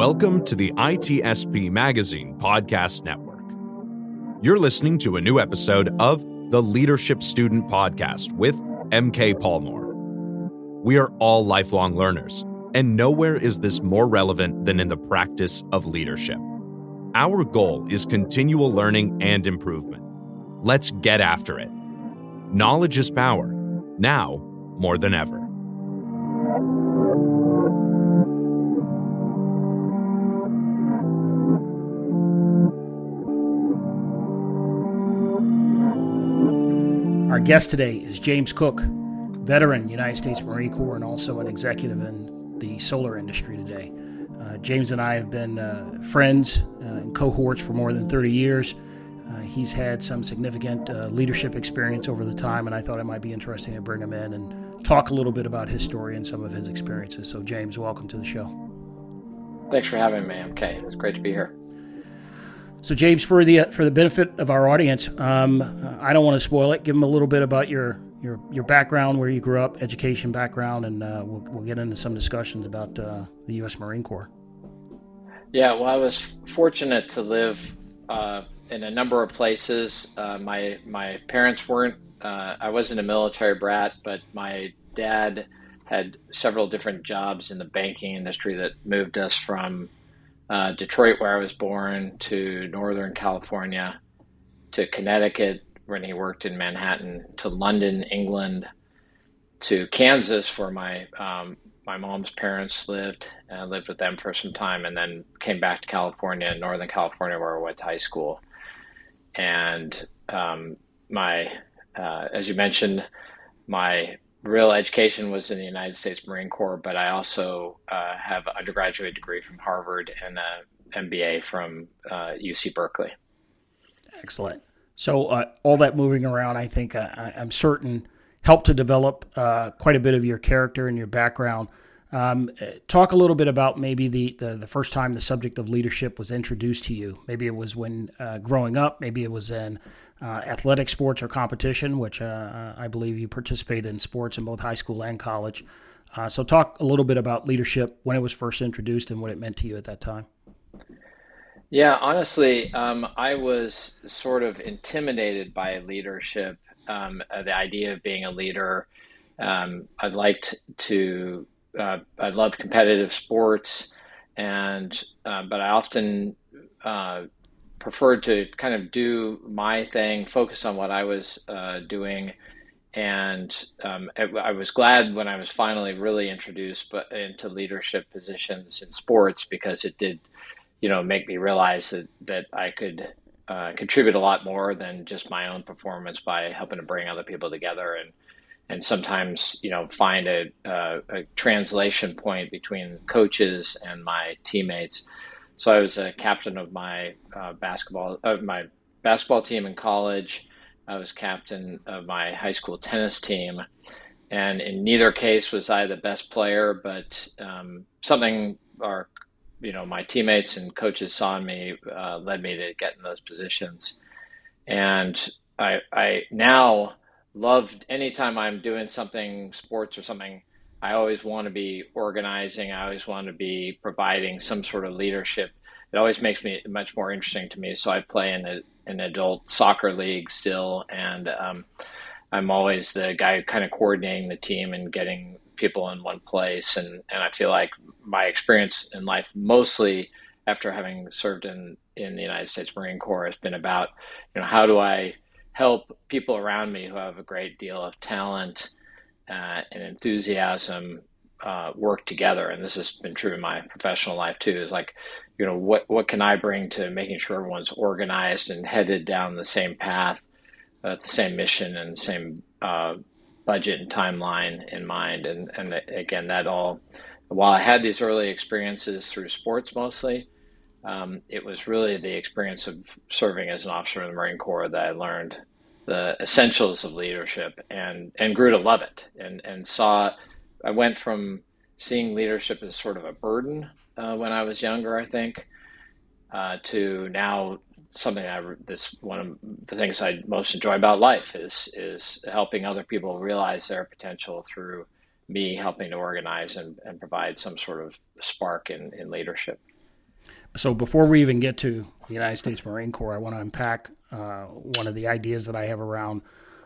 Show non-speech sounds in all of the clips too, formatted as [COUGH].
Welcome to the ITSP Magazine Podcast Network. You're listening to a new episode of the Leadership Student Podcast with MK Palmore. We are all lifelong learners, and nowhere is this more relevant than in the practice of leadership. Our goal is continual learning and improvement. Let's get after it. Knowledge is power, now more than ever. Our guest today is James Cook, veteran United States Marine Corps and also an executive in the solar industry today. Uh, James and I have been uh, friends uh, and cohorts for more than 30 years. Uh, he's had some significant uh, leadership experience over the time, and I thought it might be interesting to bring him in and talk a little bit about his story and some of his experiences. So, James, welcome to the show. Thanks for having me, I'm MK. It's great to be here. So, James, for the for the benefit of our audience, um, I don't want to spoil it. Give them a little bit about your your your background, where you grew up, education background, and uh, we'll we'll get into some discussions about uh, the U.S. Marine Corps. Yeah, well, I was fortunate to live uh, in a number of places. Uh, my my parents weren't. Uh, I wasn't a military brat, but my dad had several different jobs in the banking industry that moved us from uh, Detroit, where I was born, to Northern California, to Connecticut, when he worked in Manhattan, to London, England, to Kansas, where my um, my mom's parents lived, and I lived with them for some time, and then came back to California, Northern California, where I went to high school. And um, my, uh, as you mentioned, my real education was in the United States Marine Corps, but I also uh, have an undergraduate degree from Harvard and an MBA from uh, UC Berkeley. Excellent. So uh, all that moving around, I think uh, I, am certain helped to develop uh, quite a bit of your character and your background. Um, talk a little bit about maybe the, the, the first time the subject of leadership was introduced to you. Maybe it was when uh, growing up. Maybe it was in uh, athletic sports or competition, which uh, I believe you participated in sports in both high school and college. Uh, so, talk a little bit about leadership when it was first introduced and what it meant to you at that time. Yeah, honestly, um, I was sort of intimidated by leadership, um, uh, the idea of being a leader. Um, I liked to, uh, I love competitive sports, and uh, but I often preferred to kind of do my thing, focus on what I was uh, doing. And um, I was glad when I was finally really introduced into leadership positions in sports because it did, you know, make me realize that, that I could uh, contribute a lot more than just my own performance by helping to bring other people together and and sometimes you know find a, a, a translation point between coaches and my teammates so I was a captain of my uh, basketball of my basketball team in college. I was captain of my high school tennis team, and in neither case was I the best player, but um, something our you know my teammates and coaches saw in me uh, led me to get in those positions, and I I now love anytime I'm doing something sports or something I always want to be organizing. I always want to be providing some sort of leadership. It always makes me much more interesting to me. So I play in a, an adult soccer league still, and um, I'm always the guy kind of coordinating the team and getting people in one place. And, and I feel like my experience in life, mostly after having served in, in the United States Marine Corps, has been about, you know, how do I help people around me who have a great deal of talent uh, and enthusiasm uh, work together. And this has been true in my professional life too. Is like, you know, what what can I bring to making sure everyone's organized and headed down the same path, uh, the same mission and the same uh, budget and timeline in mind. And and again, that all. While I had these early experiences through sports mostly, um, it was really the experience of serving as an officer in the Marine Corps that I learned the essentials of leadership and and grew to love it and and saw I went from seeing leadership as sort of a burden uh, when I was younger I think uh, to now something I this one of the things I most enjoy about life is is helping other people realize their potential through me helping to organize and, and provide some sort of spark in, in leadership. So before we even get to the United States Marine Corps, I want to unpack uh, one of the ideas that I have around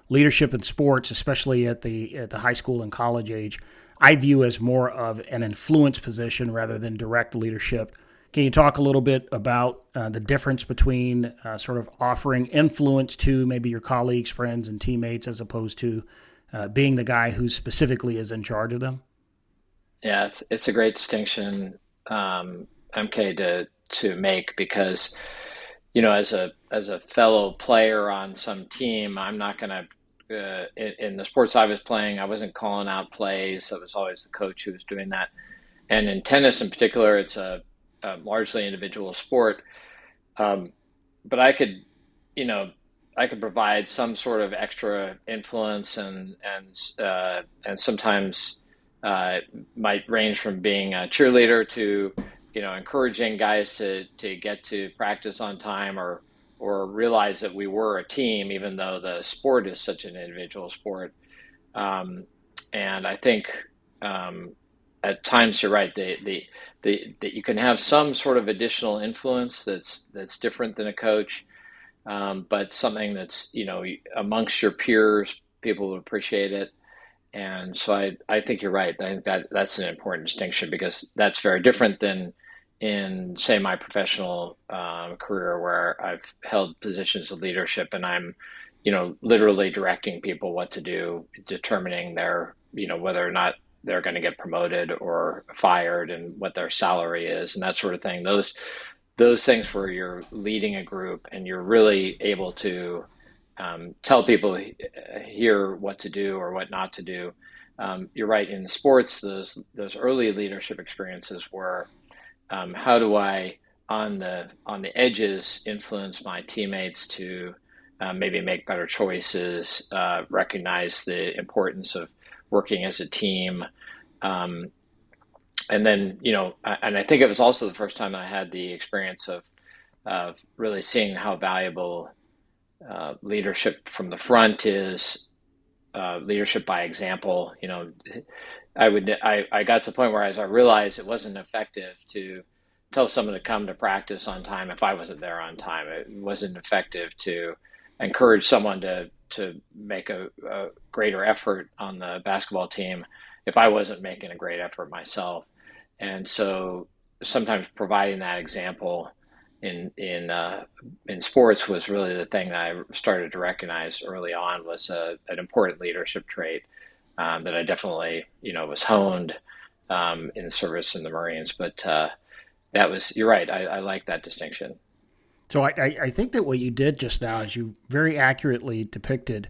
leadership in sports, especially at the at the high school and college age. I view as more of an influence position rather than direct leadership. Can you talk a little bit about uh, the difference between uh, sort of offering influence to maybe your colleagues, friends, and teammates as opposed to uh, being the guy who specifically is in charge of them? Yeah, it's it's a great distinction, um, MK, to to make because you know as a as a fellow player on some team, I'm not going to. Uh, in, in, the sports I was playing, I wasn't calling out plays. I was always the coach who was doing that. And in tennis, in particular, it's a, a largely individual sport. Um, but I could, you know, I could provide some sort of extra influence and and uh, and sometimes uh, might range from being a cheerleader to you know encouraging guys to to get to practice on time or or realize that we were a team even though the sport is such an individual sport um, and I think um, at times you're right the, the the that you can have some sort of additional influence that's that's different than a coach um, but something that's you know amongst your peers, people appreciate it. And so I, I think you're right. I think that that's an important distinction because that's very different than in say my professional um, career where I've held positions of leadership and I'm, you know, literally directing people what to do, determining their, you know, whether or not they're going to get promoted or fired and what their salary is and that sort of thing. Those those things where you're leading a group and you're really able to um, tell people here what to do or what not to do. Um, you're right in sports; those those early leadership experiences were um, how do I on the on the edges influence my teammates to uh, maybe make better choices, uh, recognize the importance of working as a team, um, and then you know, and I think it was also the first time I had the experience of of really seeing how valuable uh, leadership from the front is. Uh, leadership by example. You know, I would I, I got to the point where as I realized it wasn't effective to tell someone to come to practice on time if I wasn't there on time. It wasn't effective to encourage someone to to make a, a greater effort on the basketball team if I wasn't making a great effort myself. And so sometimes providing that example in in uh, in sports was really the thing that I started to recognize early on was a, an important leadership trait um, that I definitely you know was honed um, in service in the Marines. But uh, that was you're right. I, I like that distinction. So I, I think that what you did just now is you very accurately depicted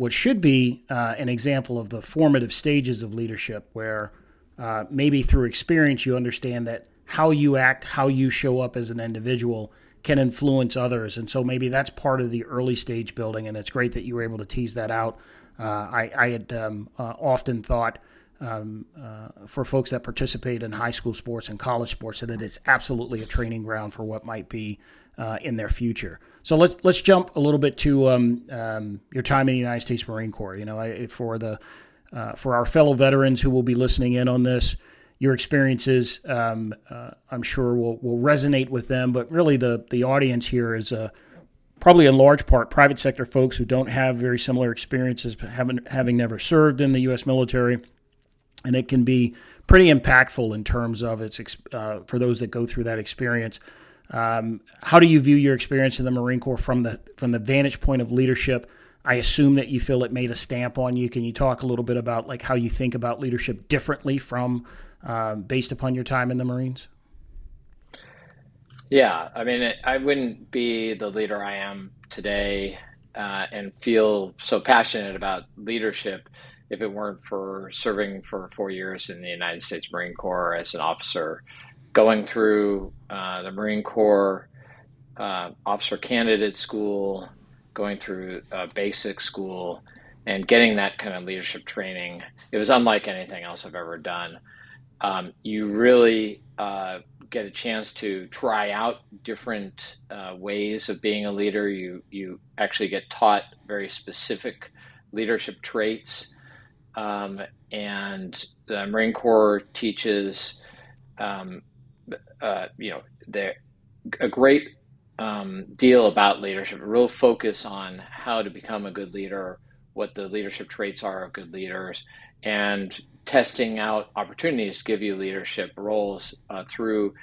what should be uh, an example of the formative stages of leadership, where uh, maybe through experience you understand that how you act, how you show up as an individual can influence others. And so maybe that's part of the early stage building. And it's great that you were able to tease that out. Uh, I, I, had um, uh, often thought um, uh, for folks that participate in high school sports and college sports that it is absolutely a training ground for what might be in their future. So let's let's jump a little bit to um, um, your time in the United States Marine Corps. You know, I, for the uh, for our fellow veterans who will be listening in on this, your experiences, um, uh, I'm sure, will, will resonate with them. But really, the, the audience here is uh, probably in large part private sector folks who don't have very similar experiences, having, having never served in the U.S. military. And it can be pretty impactful in terms of its uh, for those that go through that experience. Um, how do you view your experience in the Marine Corps from the from the vantage point of leadership? I assume that you feel it made a stamp on you. Can you talk a little bit about like how you think about leadership differently from uh, based upon your time in the Marines? Yeah, I mean, I wouldn't be the leader I am today uh, and feel so passionate about leadership if it weren't for serving for four years in the United States Marine Corps as an officer, going through uh, the Marine Corps uh, officer candidate school, going through basic school and getting that kind of leadership training. It was unlike anything else I've ever done. Um, you really uh, get a chance to try out different uh, ways of being a leader. You you actually get taught very specific leadership traits, um, and the Marine Corps teaches um, uh, you know, there a great um, deal about leadership, a real focus on how to become a good leader, what the leadership traits are of good leaders, and testing out opportunities to give you leadership roles uh, through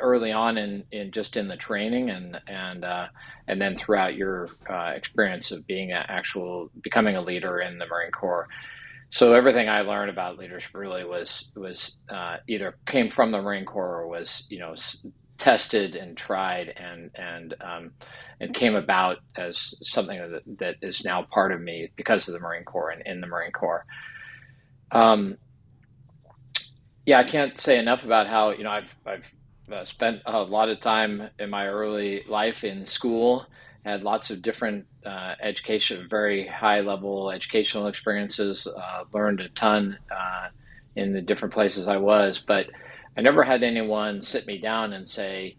early on in, in just in the training and and uh, and then throughout your uh, experience of being an actual becoming a leader in the Marine Corps. So everything I learned about leadership really was was uh, either came from the Marine Corps or was you know tested and tried and and um, and came about as something that, that is now part of me because of the Marine Corps and in the Marine Corps. Um, yeah, I can't say enough about how you know I've I've uh, spent a lot of time in my early life in school, had lots of different uh, education, very high level educational experiences, uh, learned a ton uh, in the different places I was, but I never had anyone sit me down and say,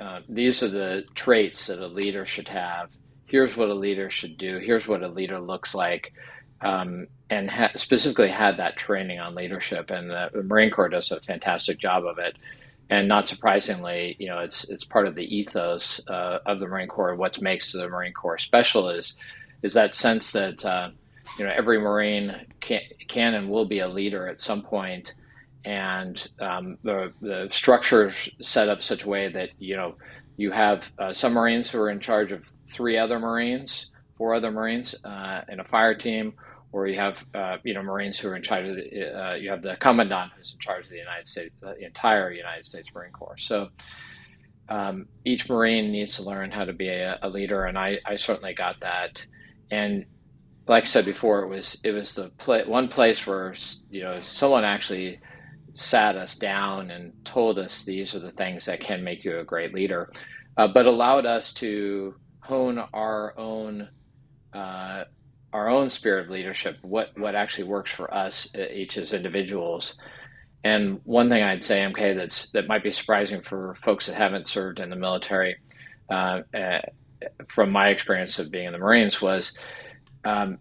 uh, these are the traits that a leader should have. Here's what a leader should do. Here's what a leader looks like. Um, and ha- specifically had that training on leadership. And the Marine Corps does a fantastic job of it. And not surprisingly, you know, it's it's part of the ethos uh, of the Marine Corps. What makes the Marine Corps special is is that sense that uh, you know every Marine can, can and will be a leader at some point, and um, the the structure set up such a way that you know you have uh, some Marines who are in charge of three other Marines, four other Marines, uh, in a fire team, or you have uh, you know Marines who are in charge of the, uh, you have the commandant who's in charge of the United States, the entire United States Marine Corps. So um, each Marine needs to learn how to be a, a leader, and I, I certainly got that. And like I said before, it was it was the one place where you know someone actually sat us down and told us these are the things that can make you a great leader, uh, but allowed us to hone our own uh, our own spirit of leadership, what what actually works for us uh, each as individuals. And one thing I'd say, MK, that's that might be surprising for folks that haven't served in the military, uh, uh, from my experience of being in the Marines, was um,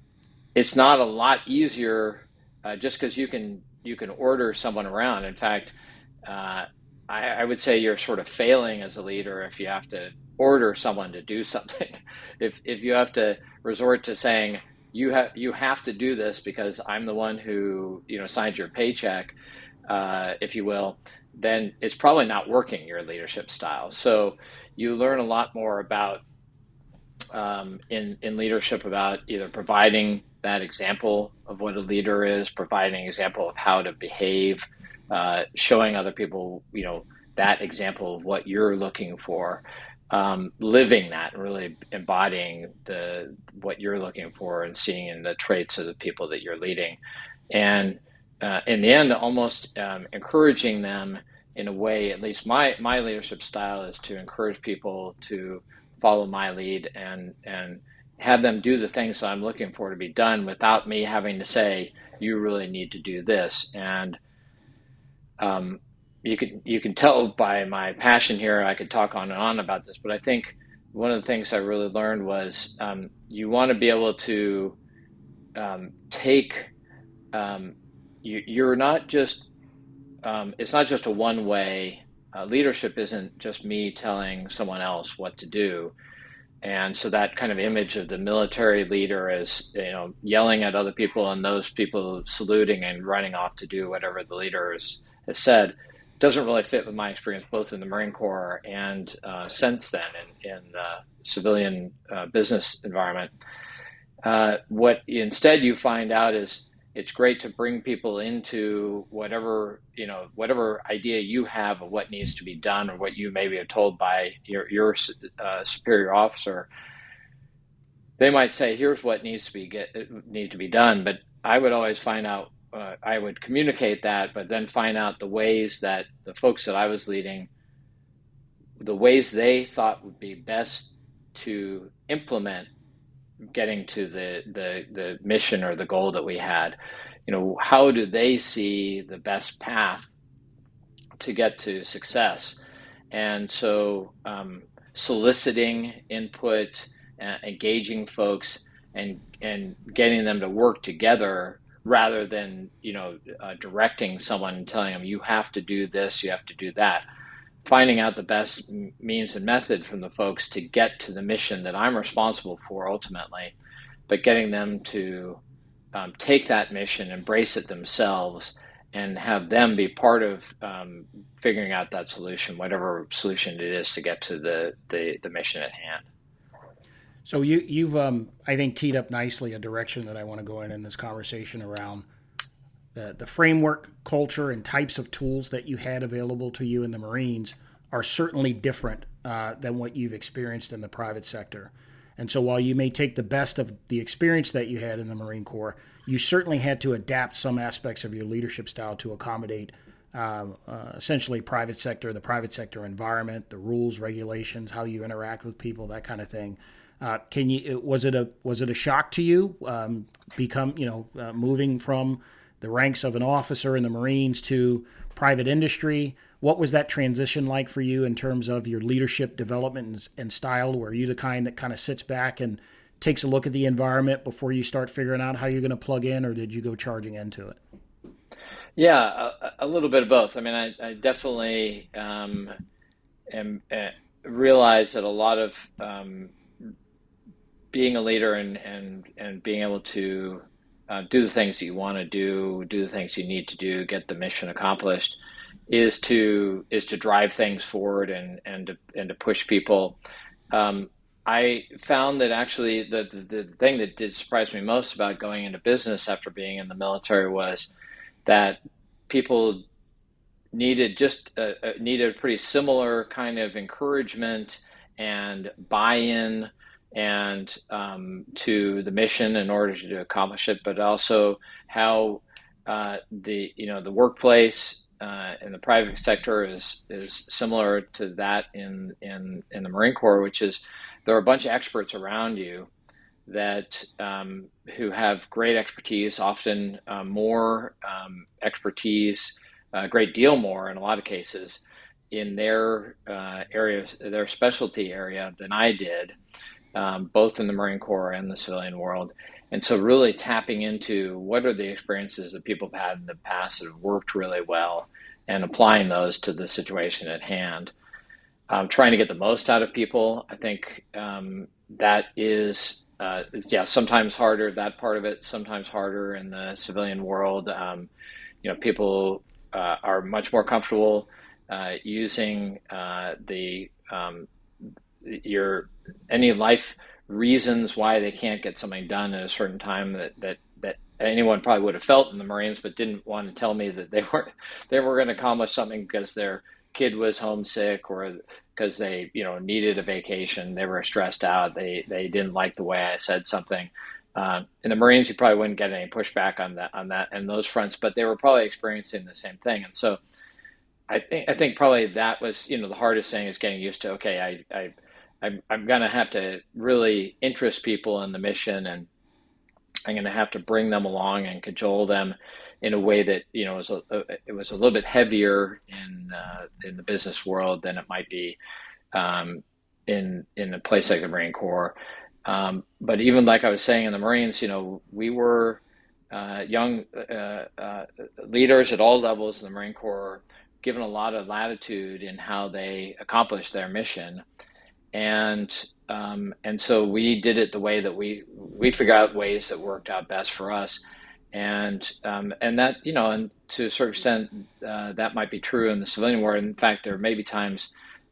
it's not a lot easier uh, just because you can you can order someone around. In fact, uh, I, I, would say you're sort of failing as a leader if you have to order someone to do [LAUGHS] something. if if you have to resort to saying you have you have to do this because I'm the one who you know signed your paycheck, uh, if you will, then it's probably not working your leadership style. So you learn a lot more about um, in in leadership about either providing that example of what a leader is, providing an example of how to behave, uh, showing other people, you know, that example of what you're looking for, um, living that and really embodying the what you're looking for and seeing in the traits of the people that you're leading, and uh, in the end, almost um, encouraging them in a way. At least my my leadership style is to encourage people to follow my lead and and have them do the things that I'm looking for to be done without me having to say, you really need to do this. And um, you can you can tell by my passion here. I could talk on and on about this, but I think one of the things I really learned was um, you want to be able to um, take. Um, you, you're not just. Um, it's not just a one way. Uh, leadership isn't just me telling someone else what to do and so that kind of image of the military leader as you know yelling at other people and those people saluting and running off to do whatever the leader has said doesn't really fit with my experience both in the marine corps and uh, since then in, in the civilian uh, business environment. Uh, what instead you find out is it's great to bring people into whatever you know whatever idea you have of what needs to be done or what you maybe are told by your your uh, superior officer. They might say here's what needs to be get need to be done but i would always find out uh, i would communicate that but then find out the ways that the folks that i was leading the ways they thought would be best to implement getting to the, the the mission or the goal that we had. You know how do they see the best path to get to success? And so um, soliciting input uh, engaging folks and and getting them to work together rather than you know uh, directing someone and telling them you have to do this you have to do that finding out the best means and method from the folks to get to the mission that I'm responsible for ultimately, but getting them to um, take that mission, embrace it themselves, and have them be part of um, figuring out that solution, whatever solution it is to get to the, the, the mission at hand. So you, you've, um, I think, teed up nicely a direction that I want to go in in this conversation around the, the framework, culture, and types of tools that you had available to you in the Marines are certainly different uh, than what you've experienced in the private sector. And so while you may take the best of the experience that you had in the Marine Corps, you certainly had to adapt some aspects of your leadership style to accommodate uh, uh, essentially private sector, the private sector environment, the rules, regulations, how you interact with people, that kind of thing. Uh, can you was it a was it a shock to you um, become you know uh, moving from the ranks of an officer in the Marines to private industry? What was that transition like for you in terms of your leadership development and, and style? Were you the kind that kind of sits back and takes a look at the environment before you start figuring out how you're going to plug in, or did you go charging into it? Yeah, a, a little bit of both. I mean, I, I definitely um, am, uh, realize that a lot of um, being a leader and, and, and being able to uh, do the things that you want to do, do the things you need to do, get the mission accomplished, is to is to drive things forward and and to, and to push people. Um, I found that actually the, the, the thing that did surprise me most about going into business after being in the military was that people needed just a, needed a pretty similar kind of encouragement and buy-in and um, to the mission in order to accomplish it, but also how uh, the you know the workplace uh, in the private sector is is similar to that in in in the Marine Corps, which is there are a bunch of experts around you that um, who have great expertise, often uh, more um, expertise, a great deal more in a lot of cases in their uh, area, their specialty area than I did, um, both in the Marine Corps and the civilian world. And so, really tapping into what are the experiences that people have had in the past that have worked really well and applying those to the situation at hand um, trying to get the most out of people. I think um, that is, uh, yeah, sometimes harder. That part of it sometimes harder in the civilian world. Um, you know, people uh, are much more comfortable uh, using uh, the um, your any life reasons why they can't get something done at a certain time that that that anyone probably would have felt in the Marines, but didn't want to tell me that they [LAUGHS] weren't they were going to accomplish something because they're kid was homesick or because they you know needed a vacation. They were stressed out. They they didn't like the way i said something. Uh, in the marines you probably wouldn't get any pushback on that on that and those fronts but they were probably experiencing the same thing. And so i think i think probably that was you know the hardest thing is getting used to okay i i i'm, I'm going to have to really interest people in the mission and i'm going to have to bring them along and cajole them in a way that you know was a, it was a little bit heavier in uh, in the business world than it might be um, in in a place like the Marine Corps. Um, but even like I was saying in the Marines, you know, we were uh, young uh, uh leaders at all levels in the Marine Corps, given a lot of latitude in how they accomplished their mission, and um, and so we did it the way that we we figured out ways that worked out best for us and um, and that you know, and to a certain extent, uh, that might be true in the civilian world. In fact, there may be times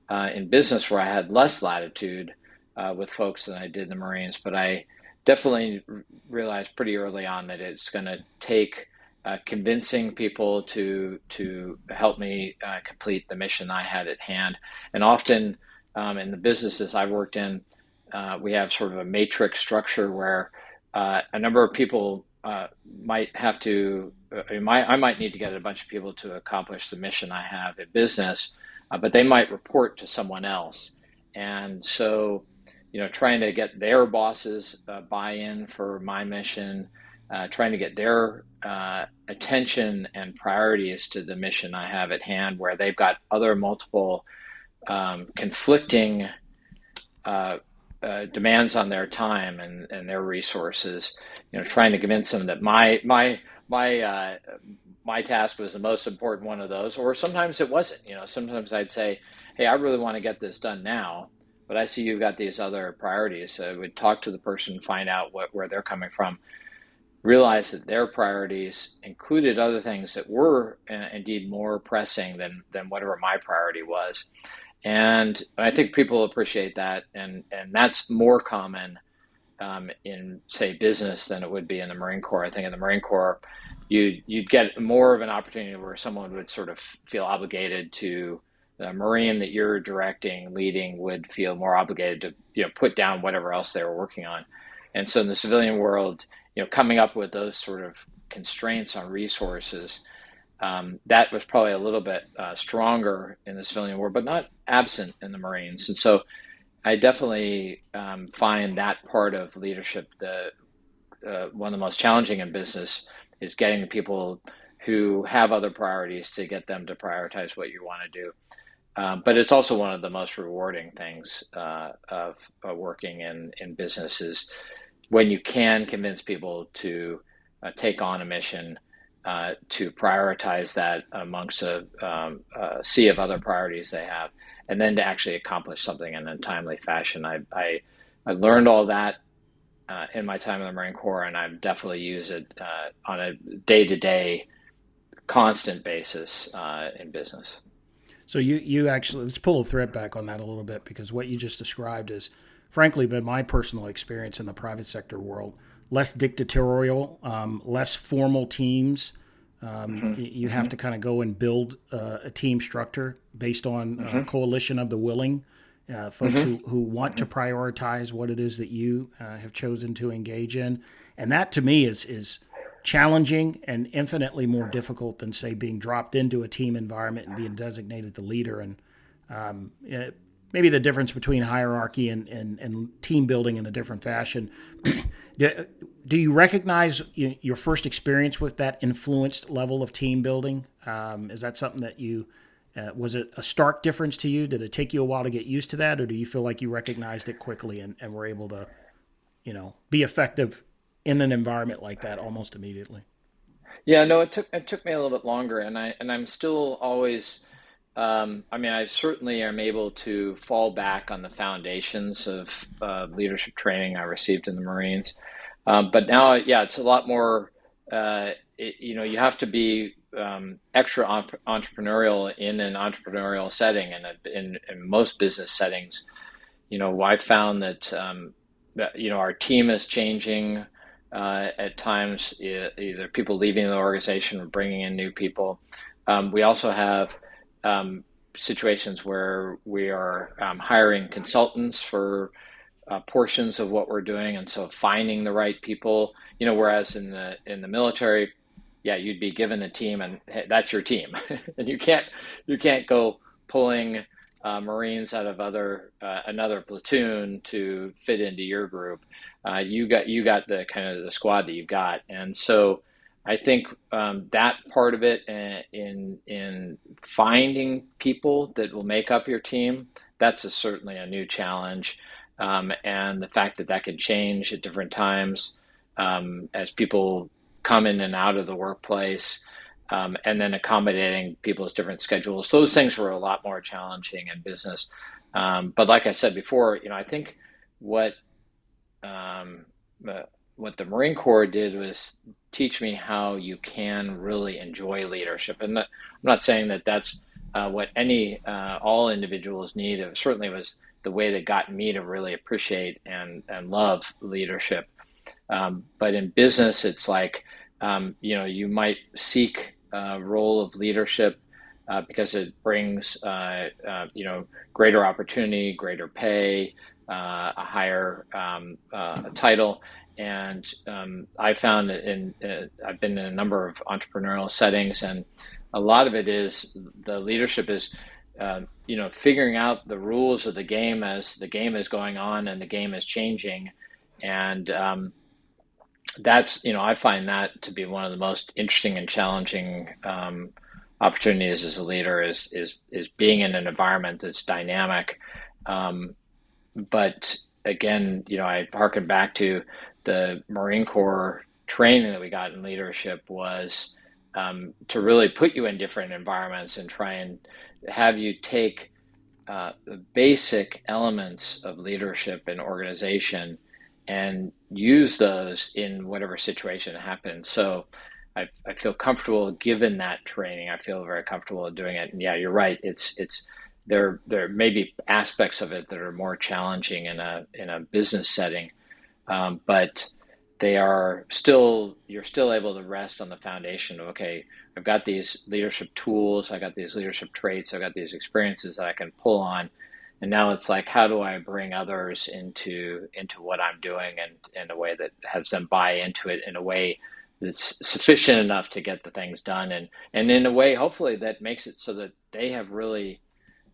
uh, in business where I had less latitude uh, with folks than I did in the Marines, but I definitely realized pretty early on that it's going to take uh, convincing people to to help me uh, complete the mission I had at hand, and often um, in the businesses I've worked in, uh, we have sort of a matrix structure where a number of people uh, might have to, uh, I might need to get a bunch of people to accomplish the mission I have in business, uh, but they might report to someone else. And so, you know, trying to get their bosses uh, buy in for my mission, uh, trying to get their uh, attention and priorities to the mission I have at hand, where they've got other multiple um, conflicting uh, demands on their time and, and their resources. You know, trying to convince them that my my my uh, my task was the most important one of those, or sometimes it wasn't. You know, sometimes I'd say, "Hey, I really want to get this done now, but I see you've got these other priorities." So I would talk to the person, find out what where they're coming from, realize that their priorities included other things that were uh, indeed more pressing than than whatever my priority was, and I think people appreciate that, and and that's more common um, in say business than it would be in the Marine Corps. I think in the Marine Corps, you you'd get more of an opportunity where someone would sort of feel obligated to the Marine that you're directing, leading would feel more obligated to you know put down whatever else they were working on. And so in the civilian world, you know, coming up with those sort of constraints on resources, um, that was probably a little bit uh, stronger in the civilian war, but not absent in the Marines. And so I definitely um, find that part of leadership the uh, one of the most challenging in business is getting the people who have other priorities to get them to prioritize what you want to do. Um, but it's also one of the most rewarding things uh, of, of, working in, in businesses when you can convince people to uh, take on a mission, uh, to prioritize that amongst a, um, a sea of other priorities they have and then to actually accomplish something in a timely fashion. I I, I learned all that uh, in my time in the Marine Corps, and I've definitely use it uh, on a day to day, constant basis uh, in business. So you you actually let's pull a thread back on that a little bit because what you just described is, frankly, been my personal experience in the private sector world. Less dictatorial, um, less formal teams. Um, mm-hmm. You have mm-hmm. to kind of go and build uh, a team structure based on mm-hmm. a coalition of the willing, uh, folks mm-hmm. who, who want to mm-hmm. prioritize what it is that you uh, have chosen to engage in. And that to me is, is challenging and infinitely more difficult than, say, being dropped into a team environment and being designated the leader. And um, it, maybe the difference between hierarchy and, and, and team building in a different fashion. [CLEARS THROAT] do you recognize your first experience with that influenced level of team building? Um, is that something that you uh, was it a stark difference to you? Did it take you a while to get used to that, or do you feel like you recognized it quickly and, and were able to, you know, be effective in an environment like that almost immediately? Yeah, no, it took it took me a little bit longer, and I and I'm still always. Um, I mean, I certainly am able to fall back on the foundations of uh, leadership training I received in the Marines. Um, but now, yeah, it's a lot more. Uh, it, you know, you have to be um, extra entrepreneurial in an entrepreneurial setting, and in, in, most business settings, you know, I found that, um, that you know our team is changing. Uh, at times, either people leaving the organization or bringing in new people. Um, we also have um, situations where we are um, hiring consultants for uh, portions of what we're doing, and so finding the right people. You know, whereas in the in the military, yeah, you'd be given a team, and hey, that's your team, [LAUGHS] and you can't you can't go pulling uh, Marines out of other uh, another platoon to fit into your group. Uh, you got you got the kind of the squad that you've got, and so I think um, that part of it uh, in in finding people that will make up your team that's a, certainly a new challenge um, and the fact that that can change at different times um, as people come in and out of the workplace, um, and then accommodating people's different schedules. Those things were a lot more challenging in business. Um, but like I said before, you know, I think what um, uh, what the Marine Corps did was teach me how you can really enjoy leadership, and I'm not saying that that's uh, what any uh, all individuals need. It certainly was the way that got me to really appreciate and, and love leadership. Um, but in business, it's like, um, you know, you might seek a role of leadership uh, because it brings, uh, uh, you know, greater opportunity, greater pay, uh, a higher um, title. And um, I found in, uh, I've been in a number of entrepreneurial settings, and a lot of it is the leadership is uh, you know, figuring out the rules of the game as the game is going on and the game is changing, and um, that's you know I find that to be one of the most interesting and challenging um, opportunities as a leader is is is being in an environment that's dynamic, um, but again, you know, I harken back to the Marine Corps training that we got in leadership was um, to really put you in different environments and try and have you take uh, the basic elements of leadership and organization and use those in whatever situation happens. So I, I feel comfortable given that training. I feel very comfortable doing it. And yeah, you're right. It's it's there there may be aspects of it that are more challenging in a in a business setting, um, but they are still you're still able to rest on the foundation of okay i've got these leadership tools i got these leadership traits i've got these experiences that i can pull on. And now it's like how do i bring others into into what i'm doing and in a way that has them buy into it in a way that's sufficient enough to get the things done? And and in a way hopefully that makes it so that they have really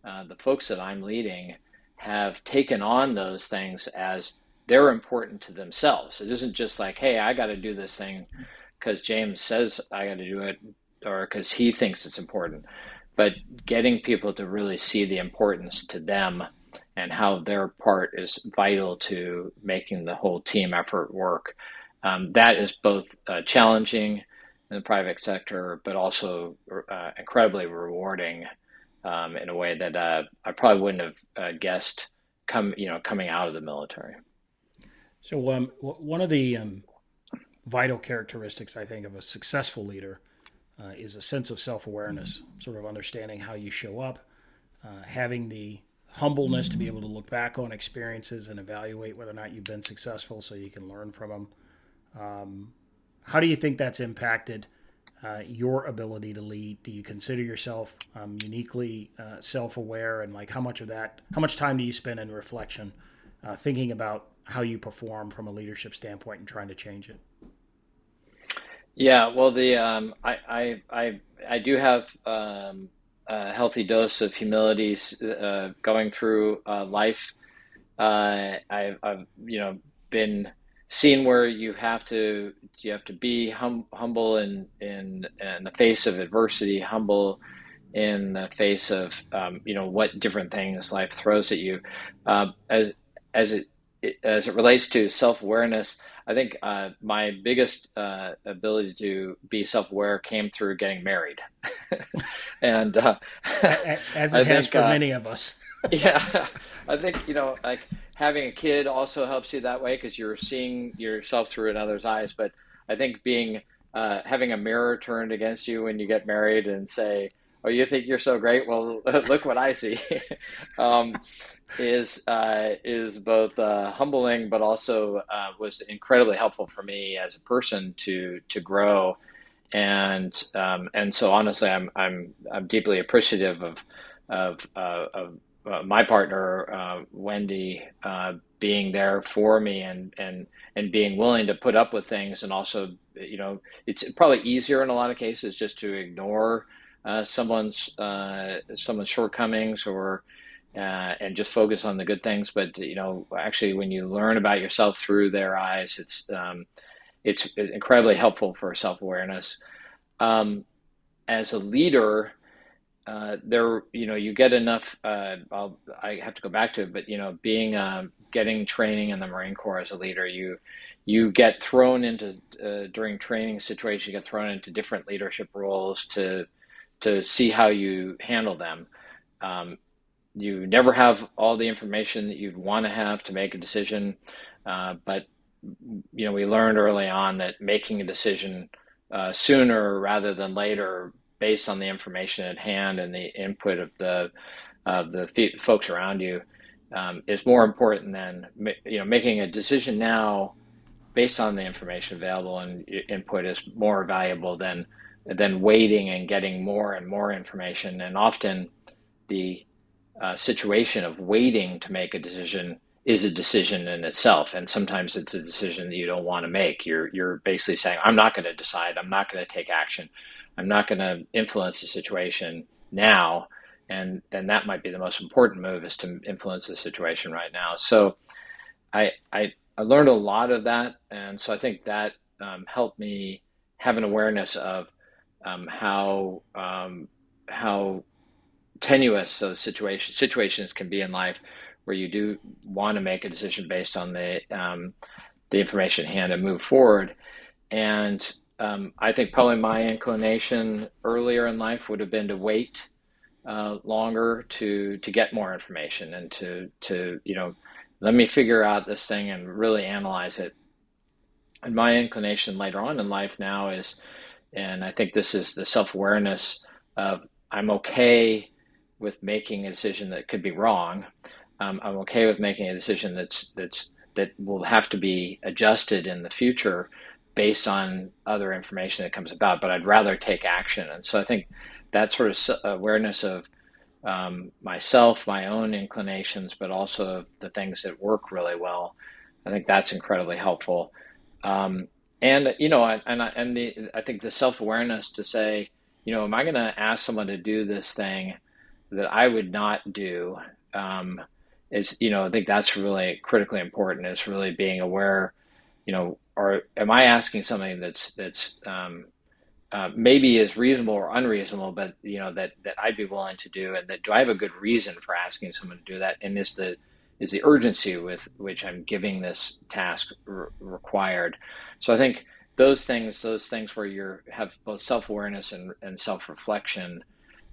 uh, the folks that i'm leading have taken on those things as they're important to themselves. It isn't just like, hey, I got to do this thing because James says I got to do it or because he thinks it's important, but getting people to really see the importance to them and how their part is vital to making the whole team effort work. Um, that is both uh, challenging in the private sector, but also uh, incredibly rewarding um, in a way that uh, I probably wouldn't have uh, guessed come you know coming out of the military. So, um, one of the um, vital characteristics, I think, of a successful leader uh, is a sense of self awareness, sort of understanding how you show up, uh, having the humbleness to be able to look back on experiences and evaluate whether or not you've been successful so you can learn from them. Um, how do you think that's impacted uh, your ability to lead? Do you consider yourself um, uniquely uh, self aware? And like, how much of that, how much time do you spend in reflection, uh, thinking about how you perform from a leadership standpoint and trying to change it? Yeah, well, the um, I, I I I do have um, a healthy dose of humility uh, going through uh, life. Uh, I've, I've you know been seen where you have to you have to be hum, humble in, in in the face of adversity, humble in the face of um, you know what different things life throws at you. Uh, as as it as it relates to self awareness, I think uh, my biggest uh, ability to be self aware came through getting married, [LAUGHS] and uh, as [LAUGHS] it I has think, for uh, many of us. [LAUGHS] yeah, I think you know, like having a kid also helps you that way because you're seeing yourself through another's eyes. But I think being uh, having a mirror turned against you when you get married and say, "Oh, you think you're so great? Well, [LAUGHS] look what I see." [LAUGHS] um, is uh, is both uh, humbling, but also uh, was incredibly helpful for me as a person to to grow, and um, and so honestly, I'm I'm I'm deeply appreciative of of uh, of uh, my partner uh, Wendy being there for me and and and being willing to put up with things, and also you know it's probably easier in a lot of cases just to ignore someone's someone's shortcomings or uh, and just focus on the good things. But you know, actually, when you learn about yourself through their eyes, it's um, it's incredibly helpful for self awareness. Um, as a leader, uh, there you know you get enough. Uh, i have to go back to it, but you know, being uh, getting training in the Marine Corps as a leader, you you get thrown into uh, during training situations. You get thrown into different leadership roles to to see how you handle them. Um, you never have all the information that you'd want to have to make a decision. Uh, but you know, we learned early on that making a decision uh, sooner rather than later, based on the information at hand and the input of the the f- folks around you, um, is more important than you know making a decision now based on the information available and input is more valuable than than waiting and getting more and more information. And often, the uh, situation of waiting to make a decision is a decision in itself. And sometimes it's a decision that you don't want to make. You're you're basically saying i'm not going to decide. I'm not going to take action. I'm not going to influence the situation now. And and that might be the most important move is to influence the situation right now. So i i, I learned a lot of that. And so i think that um, helped me have an awareness of um, how um, how tenuous those situations situations can be in life where you do want to make a decision based on the um, the information at hand and move forward. And um, I think probably my inclination earlier in life would have been to wait uh, longer to to get more information and to to you know let me figure out this thing and really analyze it. And my inclination later on in life now is, and I think this is the self awareness of I'm okay with making a decision that could be wrong. Um, I'm okay with making a decision that's that's that will have to be adjusted in the future based on other information that comes about. But I'd rather take action, and so I think that sort of awareness of um, myself, my own inclinations, but also the things that work really well. I think that's incredibly helpful. Um, and you know, and and the I think the self awareness to say, you know, am I going to ask someone to do this thing that I would not do? Um, is you know, I think that's really critically important. Is really being aware, you know, or am I asking something that's that's um, uh, maybe is reasonable or unreasonable, but you know that that I'd be willing to do, and that do I have a good reason for asking someone to do that, and is the is the urgency with which I'm giving this task re- required? So I think those things, those things where you have both self awareness and, and self reflection,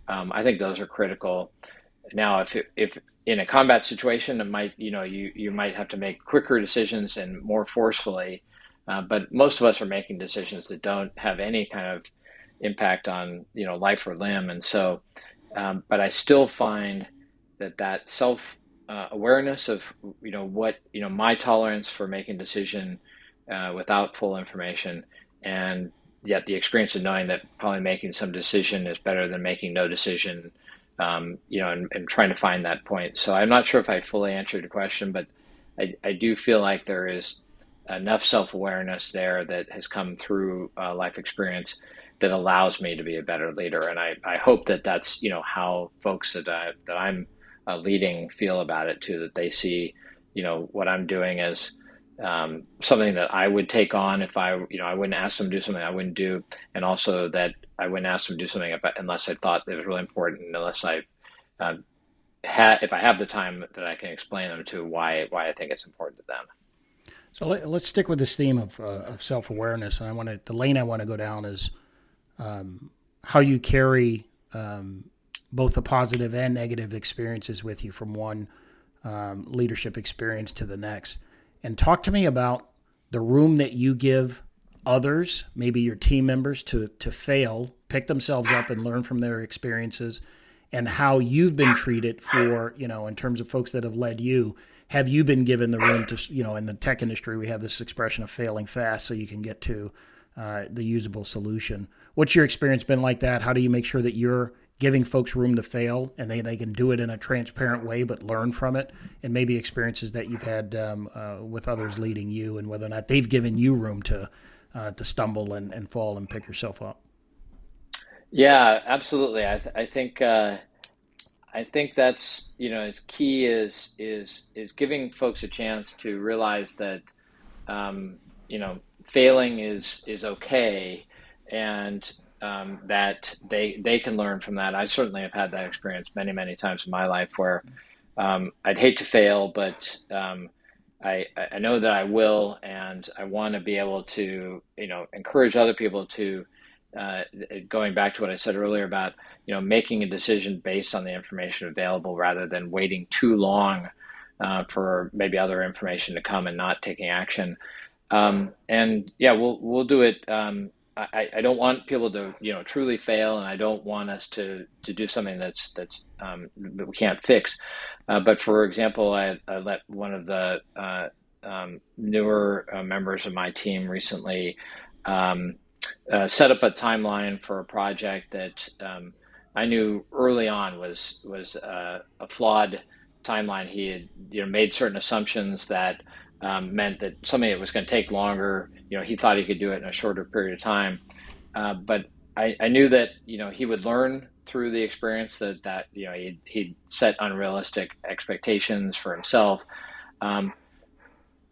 um, I think those are critical. Now, if if in a combat situation, it might you know you you might have to make quicker decisions and more forcefully uh, but most of us are making decisions that don't have any kind of impact on you know life or limb, and so. Um, but I still find that that self uh, awareness of you know what you know my tolerance for making decision uh, without full information, and yet the experience of knowing that probably making some decision is better than making no decision. Um, you know, and, and, trying to find that point. So I'm not sure if I fully answered the question, but I, I do feel like there is enough self awareness there that has come through uh, life experience that allows me to be a better leader. And I, I hope that that's you know how folks that I, that I'm uh, leading feel about it too. That they see you know what I'm doing as um, something that I would take on if I you know I wouldn't ask them to do something I wouldn't do, and also that I wouldn't ask them to do something I, unless I thought it was really important, unless I uh, ha- if I have the time that I can explain them to why why I think it's important to them. So let, us stick with this theme of, uh, of self awareness, and I want to the lane I want to go down is um, how you carry um, both the positive and negative experiences with you from one um, leadership experience to the next, and talk to me about the room that you give others, maybe your team members, to to fail, pick themselves up, and learn from their experiences, and how you've been treated for you know in terms of folks that have led you have you been given the room to, you know, in the tech industry, we have this expression of failing fast so you can get to uh, the usable solution. What's your experience been like that? How do you make sure that you're giving folks room to fail and they, they can do it in a transparent way but learn from it? And maybe experiences that you've had um, uh, with others leading you and whether or not they've given you room to, uh, to stumble and, and fall and pick yourself up. Yeah, absolutely. I, th- I think uh, I think that's you know as key is is is giving folks a chance to realize that um, you know failing is is okay and um, that they they can learn from that. I certainly have had that experience many many times in my life where um, I'd hate to fail, but um, I I know that I will, and I want to be able to you know encourage other people to uh, going back to what I said earlier about you know making a decision based on the information available rather than waiting too long uh, for maybe other information to come and not taking action. Um, and yeah, we'll we'll do it. Um, I, I don't want people to you know truly fail, and I don't want us to to do something that's that's um, that we can't fix. Uh, but for example, I, I, let one of the uh, um, newer uh, members of my team recently um, uh, set up a timeline for a project that um, I knew early on was was uh, a flawed timeline. He had you know made certain assumptions that um, meant that something that was going to take longer. You know, he thought he could do it in a shorter period of time, uh, but I, I, knew that you know he would learn through the experience that that you know he'd, he'd set unrealistic expectations for himself. Um,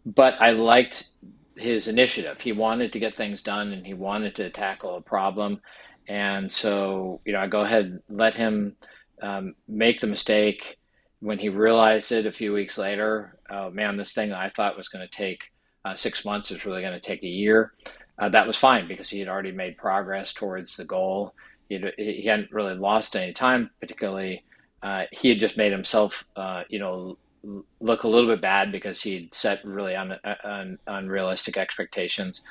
but I liked his initiative. He wanted to get things done and he wanted to tackle a problem. And so, you know, I go ahead and let him um, make the mistake. When he realized it a few weeks later, oh man, this thing that I thought was going to take uh, six months is really going to take a year. uh, that was fine because he had already made progress towards the goal. He, he hadn't really lost any time, particularly. Uh, he had just made himself, uh, you know, look a little bit bad because he'd set really un, un, unrealistic expectations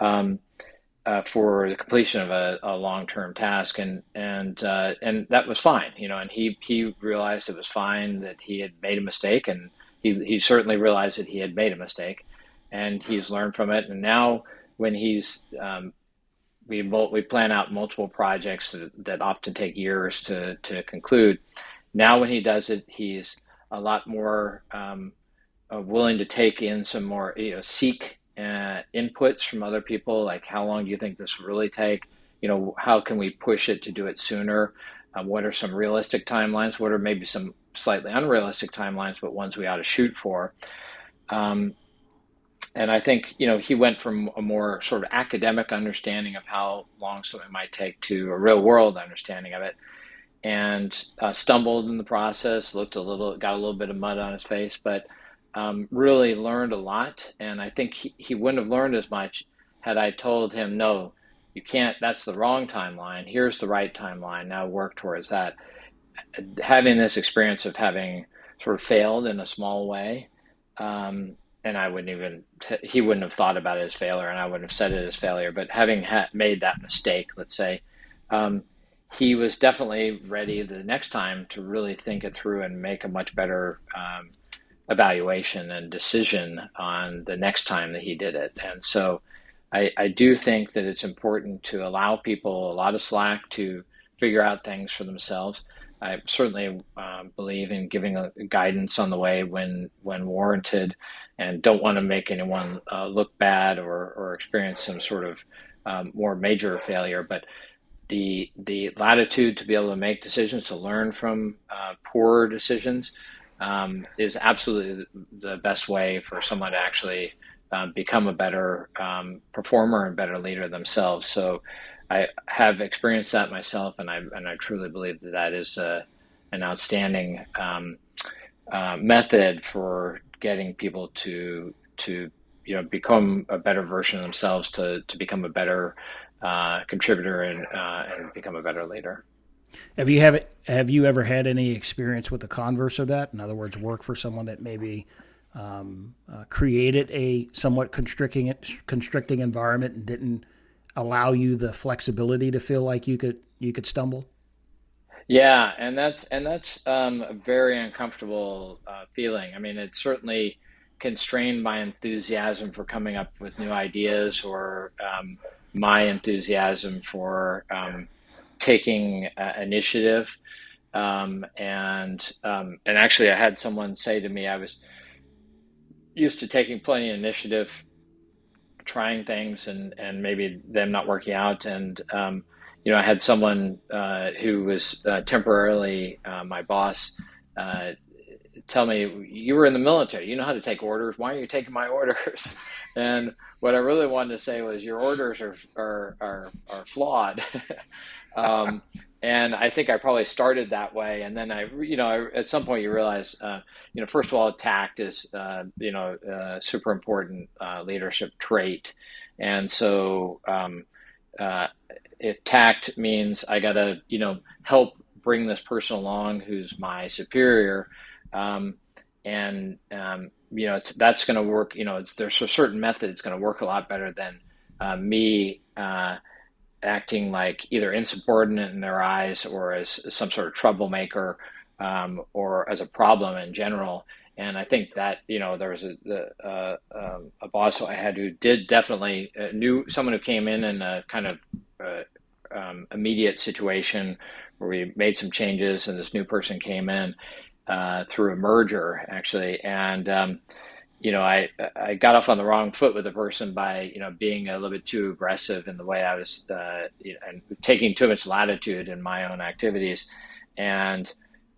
um, uh, for the completion of a, a long-term task, and and uh, and that was fine, you know. And he he realized it was fine that he had made a mistake, and he he certainly realized that he had made a mistake, and he's learned from it. And now when he's um, we we plan out multiple projects that, that often take years to to conclude. Now when he does it, he's a lot more um, uh, willing to take in some more, you know, seek uh, inputs from other people. Like, how long do you think this will really take? You know, how can we push it to do it sooner? Um, what are some realistic timelines? What are maybe some slightly unrealistic timelines, but ones we ought to shoot for? Um, and I think you know he went from a more sort of academic understanding of how long something might take to a real world understanding of it and uh, stumbled in the process. Looked a little, got a little bit of mud on his face, but um, really learned a lot. And I think he, he wouldn't have learned as much had I told him, "No, you can't. That's the wrong timeline. Here's the right timeline. Now work towards that." Having this experience of having sort of failed in a small way. Um, and I wouldn't even he wouldn't have thought about it as failure, and I wouldn't have said it as failure. But having ha- made that mistake, let's say, um, he was definitely ready the next time to really think it through and make a much better um, evaluation and decision on the next time that he did it. And so I, I, do think that it's important to allow people a lot of slack to figure out things for themselves. I certainly uh, believe in giving a, guidance on the way when when warranted, and don't want to make anyone uh, look bad or, or experience some sort of um, more major failure. But the the latitude to be able to make decisions, to learn from uh, poor decisions, um, is absolutely the best way for someone to actually um, become a better um, performer and better leader themselves. So I have experienced that myself, and I and I truly believe that that is a, uh, an outstanding um, uh, method for getting people to to you know become a better version of themselves, to to become a better uh, contributor and uh, and become a better leader. Have you have have you ever had any experience with the converse of that? In other words, work for someone that maybe um, uh, created a somewhat constricting constricting environment and didn't allow you the flexibility to feel like you could you could stumble. Yeah, and that's and that's um, a very uncomfortable uh, feeling. I mean, it's certainly constrained my enthusiasm for coming up with new ideas or um, my enthusiasm for um, taking uh, initiative. Um, and um, and actually, I had someone say to me, I was used to taking plenty of initiative, trying things, and and maybe them not working out. And um, you know, I had someone uh, who was uh, temporarily uh, my boss uh, tell me, "You were in the military. You know how to take orders. Why are you taking my [LAUGHS] orders?" and what I really wanted to say was your orders are are are, are flawed. [LAUGHS] um, and I think I probably started that way, and then I, you know, at some point you realize, uh, you know, first of all, tact is, uh, you know, a super important uh, leadership trait, and so um, uh, if tact means I got to, you know, help bring this person along who's my superior, um, and um, you know that's going to work. You know, there's a certain method it's going to work a lot better than uh, me uh, acting like either insubordinate in their eyes or as some sort of troublemaker um, or as a problem in general. And I think that you know there was a the, uh, um, a boss I had who did definitely uh, knew someone who came in in a kind of uh, um, immediate situation where we made some changes and this new person came in uh, through a merger actually, and um, you know I I got off on the wrong foot with the person by you know being a little bit too aggressive in the way I was uh, you know, and taking too much latitude in my own activities, and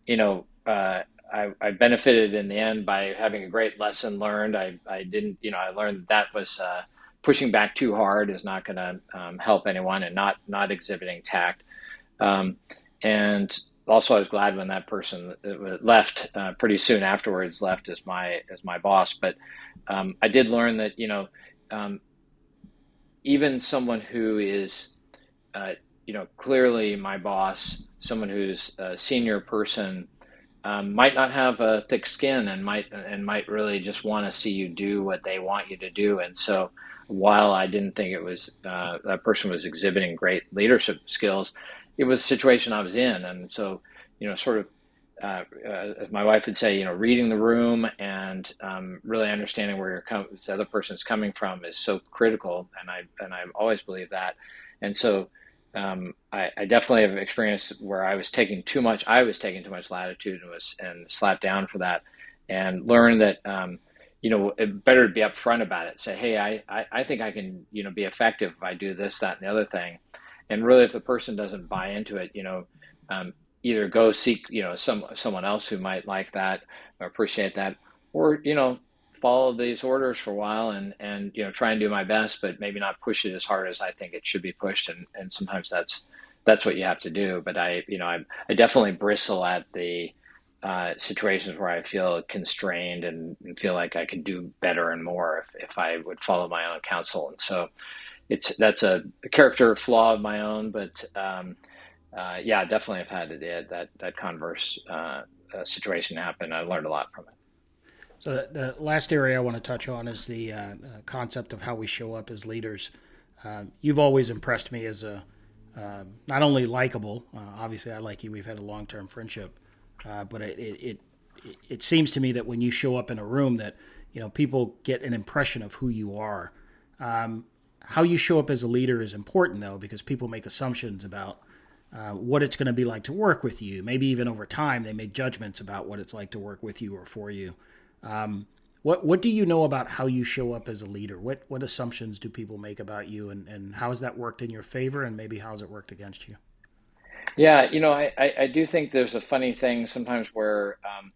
you know. Uh, I, I, benefited in the end by having a great lesson learned. I, I didn't, you know, I learned that, that was uh, pushing back too hard is not going to um, help anyone, and not not exhibiting tact. Um, and also I was glad when that person left uh, pretty soon afterwards left as my as my boss. But um, I did learn that you know um, even someone who is, uh, you know, clearly my boss, someone who's a senior person, um, might not have a thick skin and might and might really just want to see you do what they want you to do. And so, while I didn't think it was uh, that person was exhibiting great leadership skills, it was a situation I was in, and so you know, sort of uh, uh, as my wife would say, you know, reading the room and um, really understanding where your com- the other person is coming from is so critical, and I and I always believe that. And so, um, I, I, definitely have experienced where I was taking too much. I was taking too much latitude and was and slapped down for that, and learned that. Um, you know, it better to be upfront about it. Say, hey, I, I, I think I can, you know, be effective if I do this, that, and the other thing. And really, if the person doesn't buy into it, you know, um, either go seek you know some someone else who might like that or appreciate that or you know follow these orders for a while and and you know try and do my best but maybe not push it as hard as i think it should be pushed. And and sometimes that's that's what you have to do. But i you know i, I definitely bristle at the uh, situations where i feel constrained and, and, feel like i could do better and more if, if i would follow my own counsel. And so it's that's a, character flaw of my own but um, uh, yeah, definitely I've had that that, that converse uh, uh, situation happen. I learned a lot from it. So the, last area I want to touch on is the uh, uh, concept of how we show up as leaders. Um, you've always impressed me as a um, not only likable. obviously, I like you. We've had a long term friendship, but it, it, it it seems to me that when you show up in a room, that you know people get an impression of who you are. Um, how you show up as a leader is important, though, because people make assumptions about uh, what it's going to be like to work with you. Maybe even over time, they make judgments about what it's like to work with you or for you. Um, what what do you know about how you show up as a leader? What what assumptions do people make about you, and, and how has that worked in your favor, and maybe how has it worked against you? Yeah, you know, I, I, I do think there's a funny thing sometimes where um,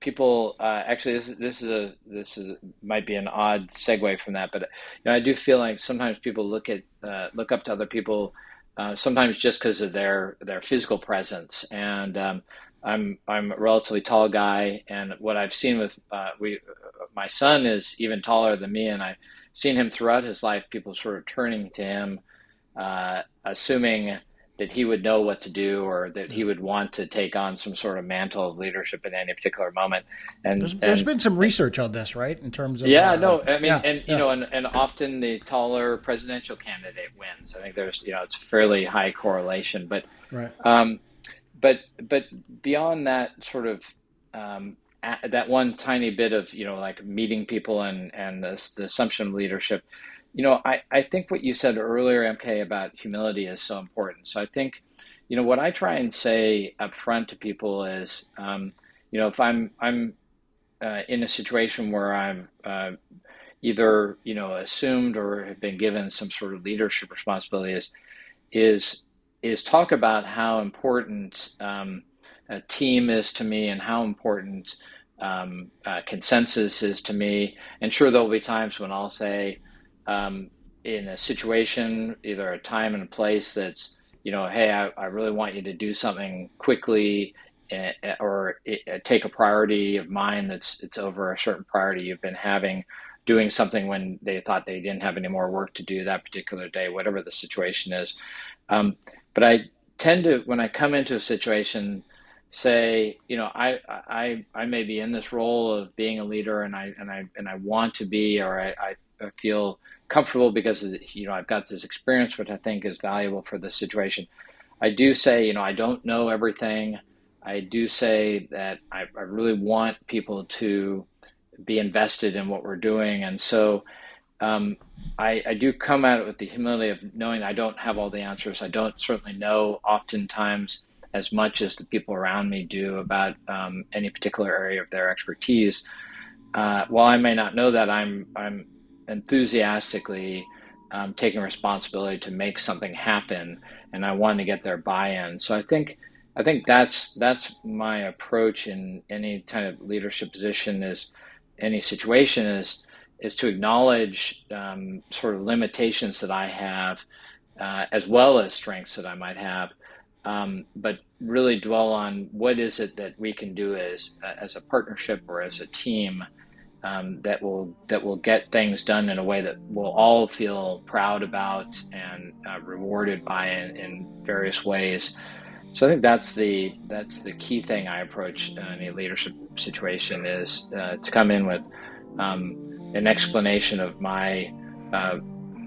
people uh, actually this this is a this is might be an odd segue from that, but you know, I do feel like sometimes people look at uh, look up to other people uh, sometimes just because of their their physical presence. And um, I'm I'm a relatively tall guy, and what I've seen with uh, we my son is even taller than me, and I've seen him throughout his life. People sort of turning to him, uh, assuming that he would know what to do or that he would want to take on some sort of mantle of leadership in any particular moment. And there's, there's been some research on this, right? In terms of yeah, uh, no, I mean, yeah, and yeah. you know, and, and often the taller presidential candidate wins. I think there's you know it's fairly high correlation, but right. um, but but beyond that sort of um, that one tiny bit of you know like meeting people and and the, the assumption of leadership you know, I, I think what you said earlier, MK, about humility is so important. So I think, you know, what I try and say up front to people is, um, you know, if I'm I'm uh, in a situation where I'm uh, either you know assumed or have been given some sort of leadership responsibility, is is is talk about how important um, a team is to me and how important um, uh, consensus is to me. And sure, there'll be times when I'll say, um, in a situation, either a time and a place that's, you know, hey, I, I really want you to do something quickly eh, eh, or eh, take a priority of mine that's it's over a certain priority you've been having doing something when they thought they didn't have any more work to do that particular day, whatever the situation is. Um, but I tend to, when I come into a situation, say, you know, I, I, I may be in this role of being a leader and I, and I, and I want to be, or I, I feel comfortable because you know I've got this experience, which I think is valuable for this situation. I do say, you know, I don't know everything. I do say that I, I really want people to be invested in what we're doing, and so um, I, I, do come at it with the humility of knowing I don't have all the answers. I don't certainly know oftentimes as much as the people around me do about um, any particular area of their expertise. Uh, while I may not know that, I'm I'm enthusiastically um, taking responsibility to make something happen, and I want to get their buy-in. So I think I think that's that's my approach in any kind of leadership position is any situation is is to acknowledge um, sort of limitations that I have, uh, as well as strengths that I might have, um, but really dwell on what is it that we can do as as a partnership or as a team um, that will that will get things done in a way that we'll all feel proud about and uh, rewarded by in, in, various ways. So I think that's the that's the key thing I approach any leadership situation is uh, to come in with um, an explanation of my uh,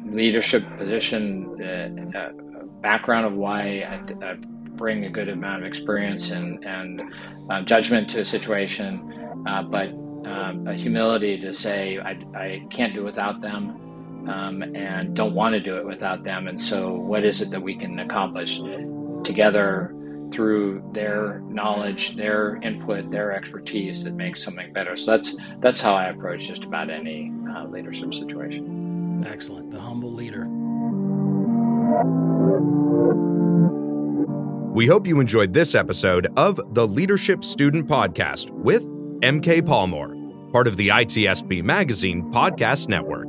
leadership position, uh, uh, background of why I, I, bring a good amount of experience and and uh, judgment to a situation, but um, a humility to say I, I can't do without them um, and don't want to do it without them. And so, what is it that we can accomplish together through their knowledge, their input, their expertise that makes something better? So that's that's how I approach just about any uh, leadership situation. Excellent, the humble leader. We hope you enjoyed this episode of the Leadership Student Podcast with MK Palmore part of the ITSP Magazine podcast network.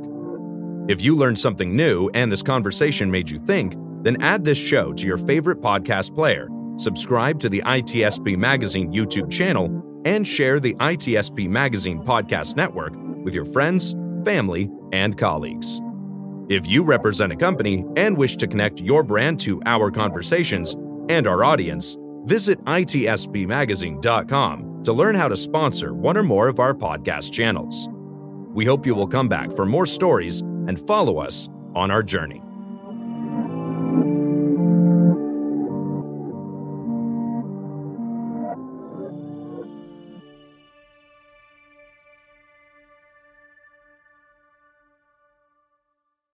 If you learned something new and this conversation made you think, then add this show to your favorite podcast player, subscribe to the ITSP Magazine YouTube channel, and share the ITSP Magazine podcast network with your friends, family, and colleagues. If you represent a company and wish to connect your brand to our conversations and our audience, visit itspmagazine.com to learn how to sponsor one or more of our podcast channels. We hope you will come back for more stories and follow us on our journey.